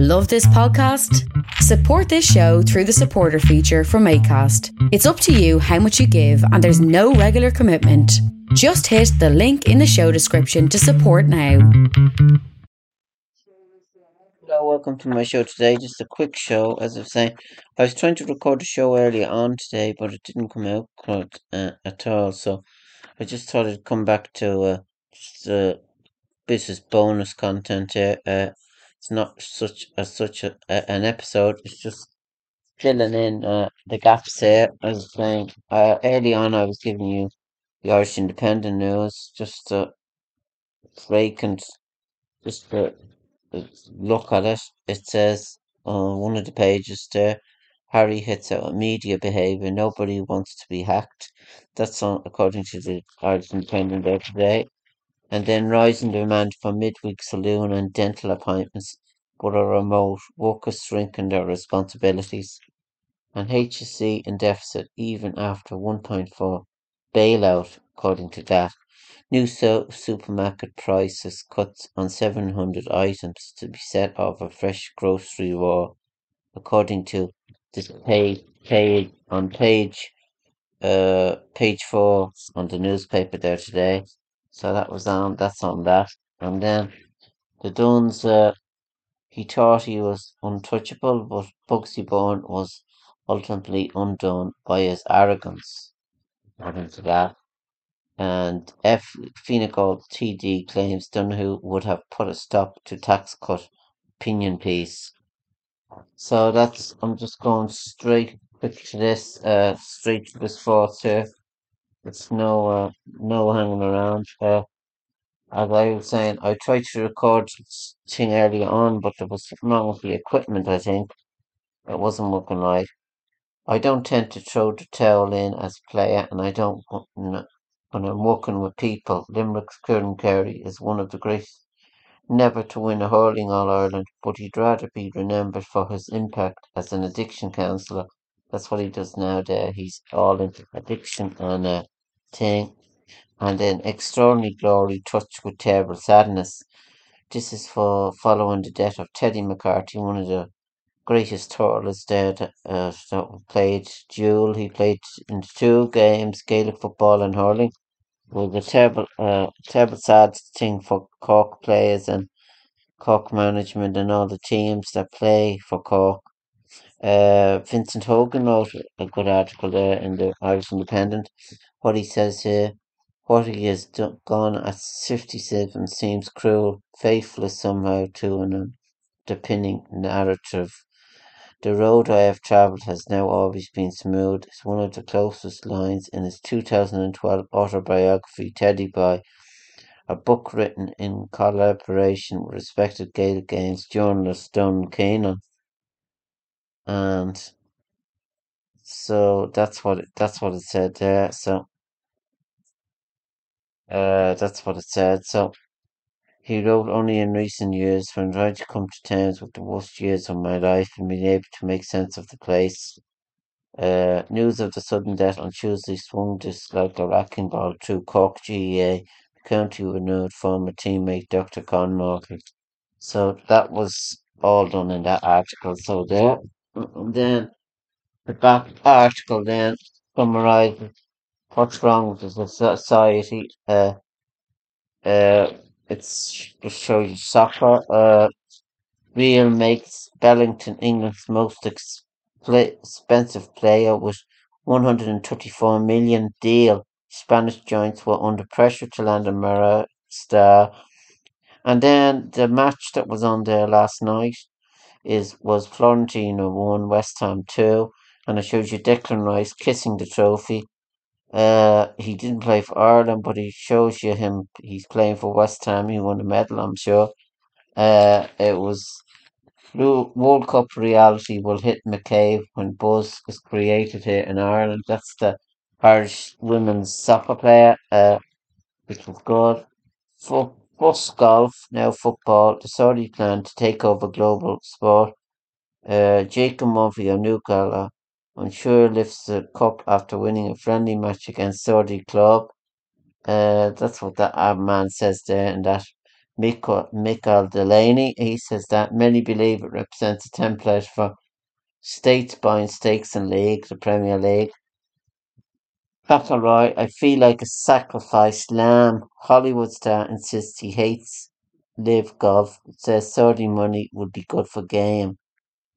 Love this podcast? Support this show through the supporter feature from ACAST. It's up to you how much you give, and there's no regular commitment. Just hit the link in the show description to support now. Hello, welcome to my show today. Just a quick show, as I was saying. I was trying to record a show earlier on today, but it didn't come out quite, uh, at all. So I just thought I'd come back to uh, just a business bonus content here. Uh, it's not such as such a, a, an episode. It's just filling in uh, the gaps here. I was saying uh, early on, I was giving you the Irish Independent news, just to break and just to uh, look at it. It says on one of the pages there, Harry hits out on media behaviour. Nobody wants to be hacked. That's on, according to the Irish Independent there today and then rising demand for midweek saloon and dental appointments but are remote, workers shrinking their responsibilities, and HSE in deficit even after 1.4 bailout, according to that. New so- supermarket prices cuts on 700 items to be set off a fresh grocery war, according to this page, page on page uh page four on the newspaper there today. So that was on that's on that. And then the Duns uh he thought he was untouchable, but Bugsy Byrne was ultimately undone by his arrogance. To that. And F Finnegal TD claims Donohoe would have put a stop to tax cut opinion piece. So that's I'm just going straight to this, uh straight to this fourth here. It's no uh, no hanging around. Uh, as I was saying, I tried to record this thing earlier on, but there was something wrong with the equipment. I think it wasn't working right. I don't tend to throw the towel in as a player, and I don't when I'm working with people. Limerick's Kieran Carey is one of the greatest never to win a hurling All Ireland, but he'd rather be remembered for his impact as an addiction counsellor. That's what he does now. There, he's all into addiction and uh, thing and then extraordinary glory touched with terrible sadness. This is for following the death of Teddy McCarthy, one of the greatest hurlers there that, uh, that played dual. He played in two games, Gaelic football and hurling. It the terrible, uh, terrible sad thing for Cork players and Cork management and all the teams that play for Cork. Uh, Vincent Hogan wrote a good article there in the Irish Independent. What he says here what he has done, gone at 57 seems cruel, faithless somehow to an underpinning narrative. The road I have travelled has now always been smooth is one of the closest lines in his 2012 autobiography, Teddy Boy, a book written in collaboration with respected Gaelic Games journalist Don Keenan. And so that's what it, that's what it said there. So uh, that's what it said. So he wrote only in recent years when trying to come to terms with the worst years of my life and being able to make sense of the place. Uh, news of the sudden death on Tuesday swung this like a wrecking ball through Cork GAA, the county renewed former teammate Dr. Con Morgan. So that was all done in that article. So there, then the back article then summarizes what's wrong with the society. Uh, uh, it's just shows you soccer. Uh, Real makes Bellingham England's most expensive player with 134 million deal. Spanish giants were under pressure to land a Mara star. And then the match that was on there last night is was Fiorentina one, West Ham two, and it shows you Declan Rice kissing the trophy. Uh, he didn't play for Ireland, but he shows you him. He's playing for West Ham. He won a medal, I'm sure. Uh, it was World Cup reality will hit McCabe when Buzz is created here in Ireland. That's the Irish women's soccer player, uh, which was good. Fo- Bus golf, now football. The Saudi plan to take over global sport. Uh, Jacob Murphy of Newcastle unsure lifts the cup after winning a friendly match against Saudi club. Uh, that's what that uh, man says there and that Michael Delaney. He says that many believe it represents a template for states buying stakes in league, the Premier League. McIlroy, I feel like a sacrificed lamb. Holywood star insists he hates LIV golf. Says Saudi money would be good for game.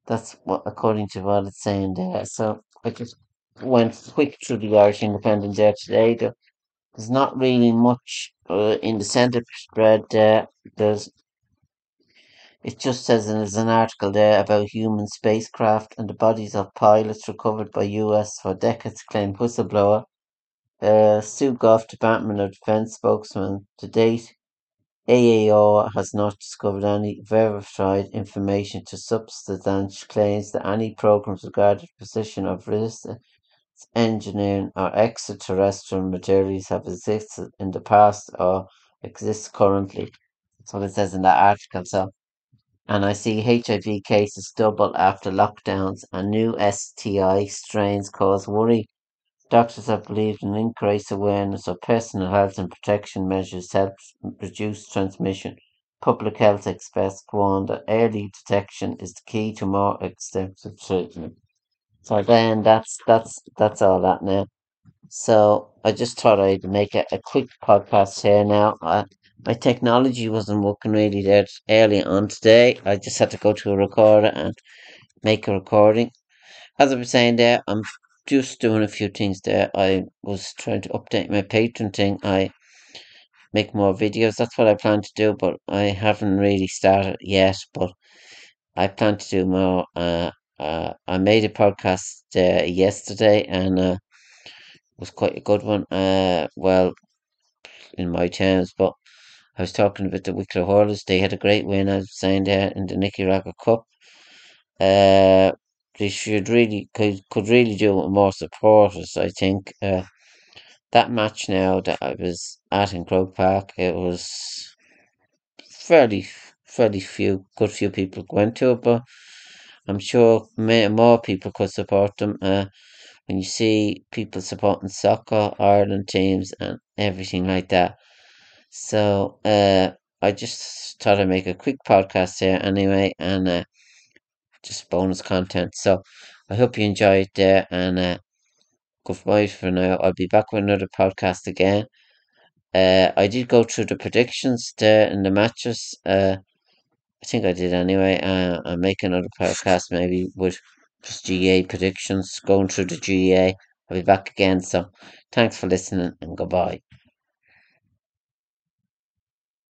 That's what according to what it's saying there. So I just went quick through the Irish Independent there today. There's not really much uh, in the centre spread there. There's it just says there's an article there about human spacecraft and the bodies of pilots recovered by US for decades claimed whistleblower. Uh, Sue Gough, Department of Defense spokesman, to date, AAR has not discovered any verified information to substantiate claims that any programs regarding precision of resistance engineering or extraterrestrial materials have existed in the past or exist currently. That's what it says in that article. So, and I see HIV cases double after lockdowns and new STI strains cause worry. Doctors have believed an increased awareness of personal health and protection measures helps reduce transmission. Public health experts warn that early detection is the key to more extensive treatment. So then that's that's that's all that now. So I just thought I'd make a, a quick podcast here now. Uh, my technology wasn't working really that early on today. I just had to go to a recorder and make a recording. As I was saying there, I'm just doing a few things there. I was trying to update my Patreon thing. I make more videos. That's what I plan to do, but I haven't really started yet. But I plan to do more. Uh, uh, I made a podcast uh, yesterday, and uh, it was quite a good one. Uh, well, in my terms, but I was talking about the Wicklow Hurlers. They had a great win, I was saying there in the Nicky Rackard Cup. Uh, they should really could could really do with more supporters. I think uh, that match now that I was at in Croke Park, it was fairly fairly few good few people went to it, but I'm sure more people could support them. Uh, when you see people supporting soccer, Ireland teams, and everything like that. So uh, I just thought I'd make a quick podcast here anyway, and uh, just bonus content. So I hope you enjoy it there, and uh, goodbye for now. I'll be back with another podcast again. Uh, I did go through the predictions there in the matches. Uh, I think I did anyway. Uh, I'll make another podcast maybe with just GA predictions, going through the GA. I'll be back again. So thanks for listening and goodbye.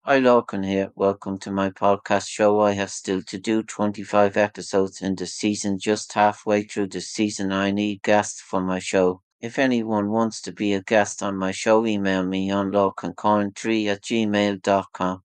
Hi, Lorcan here. Welcome to my podcast show. I have still to do 25 episodes in the season, just halfway through the season. I need guests for my show. If anyone wants to be a guest on my show, email me on lorcancoin3 at gmail.com.